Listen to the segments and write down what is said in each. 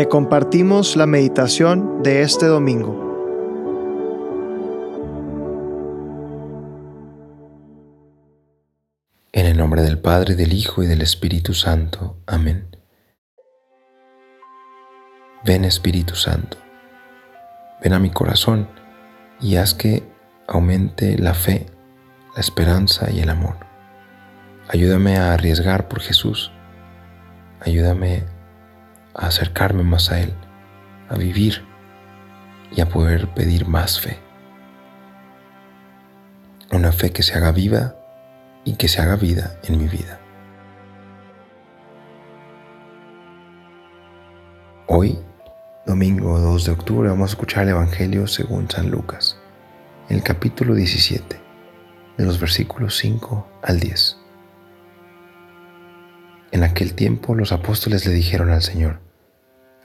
Te compartimos la meditación de este domingo. En el nombre del Padre, del Hijo y del Espíritu Santo. Amén. Ven Espíritu Santo, ven a mi corazón y haz que aumente la fe, la esperanza y el amor. Ayúdame a arriesgar por Jesús. Ayúdame a acercarme más a Él, a vivir y a poder pedir más fe. Una fe que se haga viva y que se haga vida en mi vida. Hoy, domingo 2 de octubre, vamos a escuchar el Evangelio según San Lucas, el capítulo 17, de los versículos 5 al 10. En aquel tiempo los apóstoles le dijeron al Señor,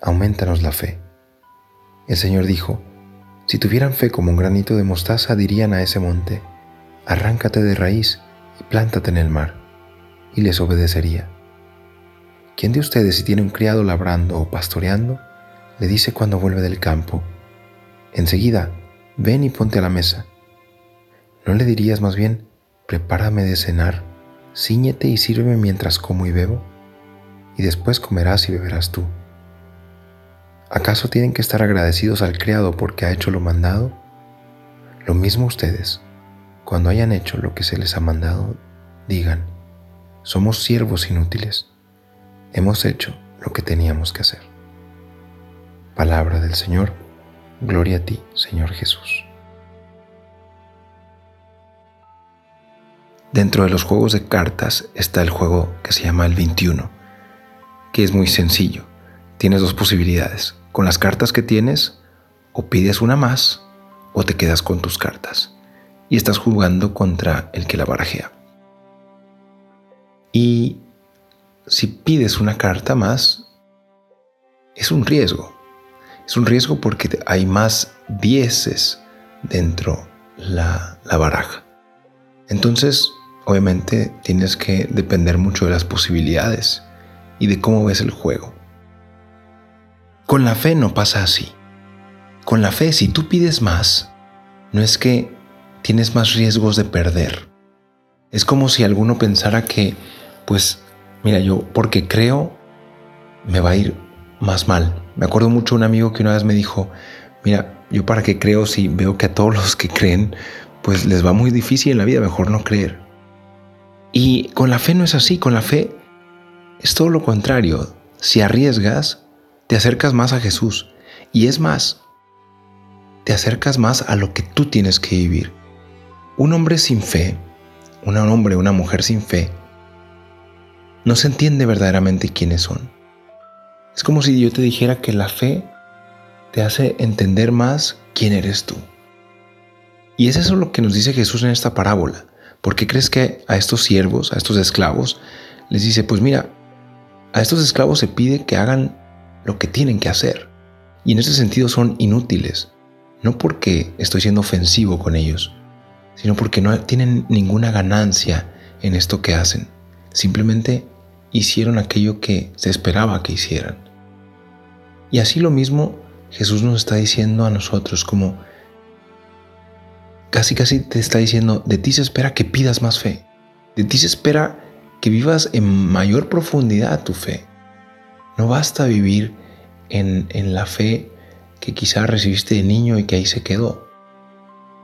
aumentanos la fe. El Señor dijo, si tuvieran fe como un granito de mostaza, dirían a ese monte, arráncate de raíz y plántate en el mar, y les obedecería. ¿Quién de ustedes si tiene un criado labrando o pastoreando, le dice cuando vuelve del campo, enseguida, ven y ponte a la mesa? ¿No le dirías más bien, prepárame de cenar? Cíñete y sírveme mientras como y bebo, y después comerás y beberás tú. ¿Acaso tienen que estar agradecidos al criado porque ha hecho lo mandado? Lo mismo ustedes, cuando hayan hecho lo que se les ha mandado, digan, somos siervos inútiles, hemos hecho lo que teníamos que hacer. Palabra del Señor, gloria a ti, Señor Jesús. Dentro de los juegos de cartas está el juego que se llama el 21, que es muy sencillo. Tienes dos posibilidades. Con las cartas que tienes, o pides una más, o te quedas con tus cartas. Y estás jugando contra el que la barajea. Y si pides una carta más, es un riesgo. Es un riesgo porque hay más dieces dentro la, la baraja. Entonces, Obviamente tienes que depender mucho de las posibilidades y de cómo ves el juego. Con la fe no pasa así. Con la fe, si tú pides más, no es que tienes más riesgos de perder. Es como si alguno pensara que, pues, mira, yo porque creo, me va a ir más mal. Me acuerdo mucho de un amigo que una vez me dijo, mira, yo para qué creo si veo que a todos los que creen, pues les va muy difícil en la vida, mejor no creer. Y con la fe no es así, con la fe es todo lo contrario. Si arriesgas, te acercas más a Jesús. Y es más, te acercas más a lo que tú tienes que vivir. Un hombre sin fe, un hombre, una mujer sin fe, no se entiende verdaderamente quiénes son. Es como si yo te dijera que la fe te hace entender más quién eres tú. Y es eso lo que nos dice Jesús en esta parábola. ¿Por qué crees que a estos siervos, a estos esclavos, les dice, pues mira, a estos esclavos se pide que hagan lo que tienen que hacer? Y en ese sentido son inútiles, no porque estoy siendo ofensivo con ellos, sino porque no tienen ninguna ganancia en esto que hacen. Simplemente hicieron aquello que se esperaba que hicieran. Y así lo mismo Jesús nos está diciendo a nosotros como casi casi te está diciendo, de ti se espera que pidas más fe. De ti se espera que vivas en mayor profundidad tu fe. No basta vivir en, en la fe que quizás recibiste de niño y que ahí se quedó.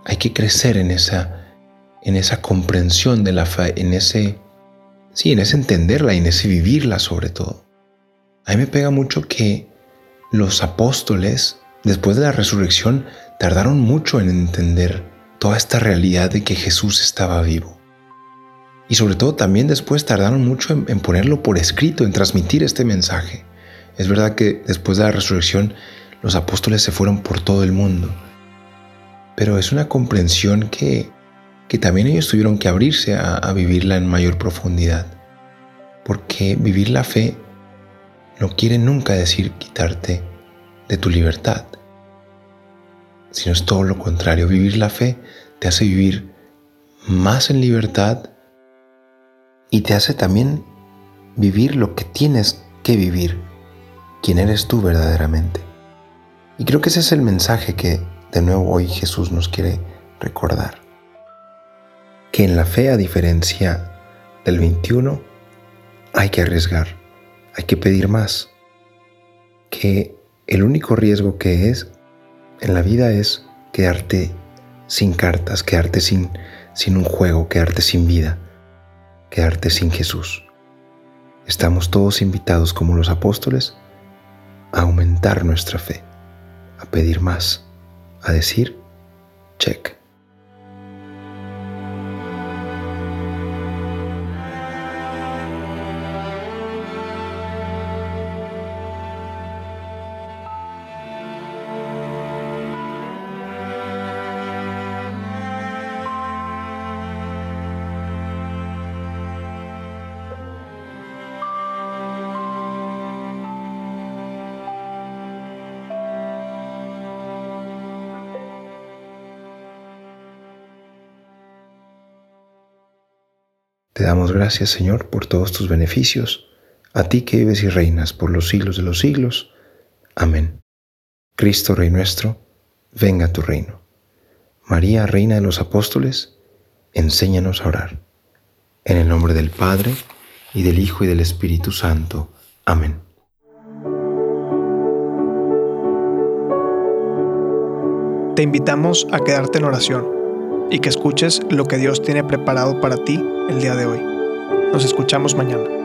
Hay que crecer en esa, en esa comprensión de la fe, en ese, sí, en ese entenderla y en ese vivirla sobre todo. A mí me pega mucho que los apóstoles, después de la resurrección, tardaron mucho en entender toda esta realidad de que Jesús estaba vivo. Y sobre todo también después tardaron mucho en, ponerlo por escrito, en transmitir este mensaje. Es verdad que después de la resurrección los apóstoles se fueron por todo el mundo, pero es una comprensión que, que también ellos tuvieron que abrirse a, a vivirla en mayor profundidad, porque vivir la fe no quiere nunca decir quitarte de tu libertad sino es todo lo contrario. Vivir la fe te hace vivir más en libertad y te hace también vivir lo que tienes que vivir. quién eres tú verdaderamente. Y creo que ese es el mensaje que de nuevo hoy Jesús nos quiere recordar. Que en la fe, a diferencia del 21, hay que arriesgar, hay que pedir más. Que el único riesgo que es en la vida es quedarte sin cartas, quedarte sin, sin un juego, quedarte sin vida, quedarte sin Jesús. Estamos todos invitados como los apóstoles a aumentar nuestra fe, a pedir más, a decir, check. Te damos gracias, Señor, por todos tus beneficios, a ti que vives y reinas por los siglos de los siglos. Amén. Cristo, Rey nuestro, venga a tu reino. María, Reina de los Apóstoles, enséñanos a orar. En el nombre del Padre, y del Hijo, y del Espíritu Santo. Amén. Te invitamos a quedarte en oración y que escuches lo que Dios tiene preparado para ti el día de hoy. Nos escuchamos mañana.